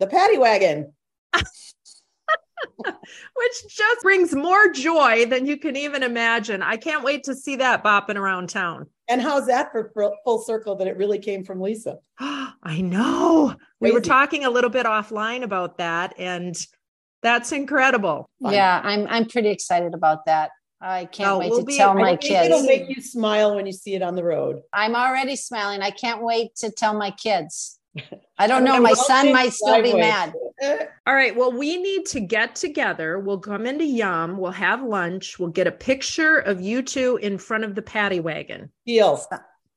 the Patti Wagon. (laughs) (laughs) which just brings more joy than you can even imagine. I can't wait to see that bopping around town. And how's that for full- full circle that it really came from Lisa? (gasps) I know. We were talking a little bit offline about that, and that's incredible. Fun. Yeah, I'm I'm pretty excited about that. I can't Oh, wait we'll to be- tell I my I think it'll make you smile when you see it on the road. I'm already smiling. I can't wait to tell my kids. I don't And know. then My son might still be mad. All right. Well, we need to get together. We'll come into Yum. We'll have lunch. We'll get a picture of you two in front of the Patti Wagon. Deal.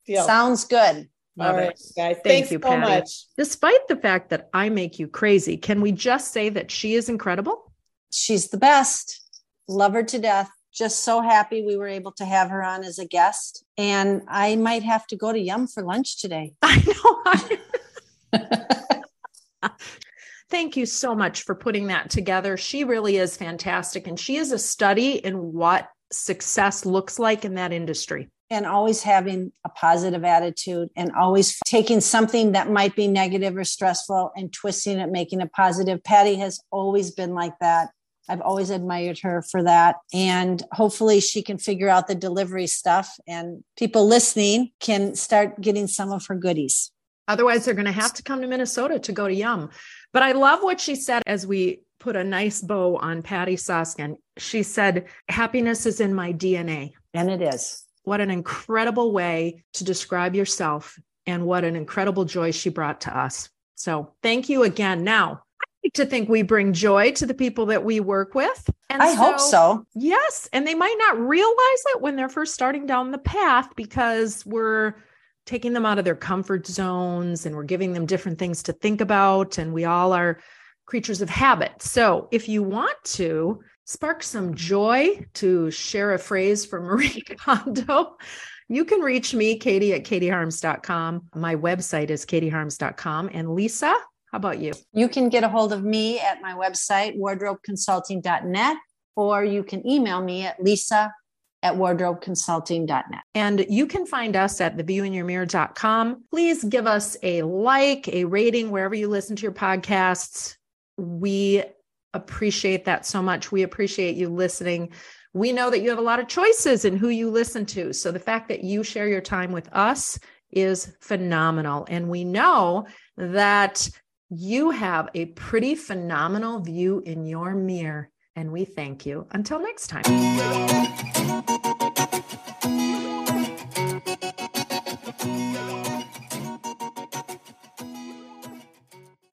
Deal. Sounds good. All Love right, it. guys. Thank Thanks you, so Patti. much. Despite the fact that I make you crazy, can we just say that she is incredible? She's the best. Love her to death. Just so happy we were able to have her on as a guest. And I might have to go to Yum for lunch today. (laughs) I know. (laughs) Thank you so much for putting that together. She really is fantastic. And she is a study in what success looks like in that industry. and always having a positive attitude and always taking something that might be negative or stressful and twisting it, making it positive. Patti has always been like that. I've always admired her for that. And hopefully she can figure out the delivery stuff and people listening can start getting some of her goodies. Otherwise, they're going to have to come to Minnesota to go to Yum. But I love what she said as we put a nice bow on Patti Soskin. She said, Happiness is in my DNA. And it is. What an incredible way to describe yourself, and what an incredible joy she brought to us. So, thank you again. Now, I like to think we bring joy to the people that we work with. And I hope so. Yes. And they might not realize it when they're first starting down the path because we're taking them out of their comfort zones and we're giving them different things to think about. And we all are creatures of habit. So if you want to spark some joy to share a phrase from (laughs) Marie Kondo, you can reach me, Katie at katieharms.com. My website is katieharms.com. And Lisa, how about you? You can get a hold of me at my website, wardrobeconsulting.net, or you can email me at lisa at wardrobeconsulting.net. And you can find us at theviewinyourmirror.com. Please give us a like, a rating wherever you listen to your podcasts. We appreciate that so much. We appreciate you listening. We know that you have a lot of choices in who you listen to. So the fact that you share your time with us is phenomenal. And we know that you have a pretty phenomenal view in your mirror. And we thank you. Until next time.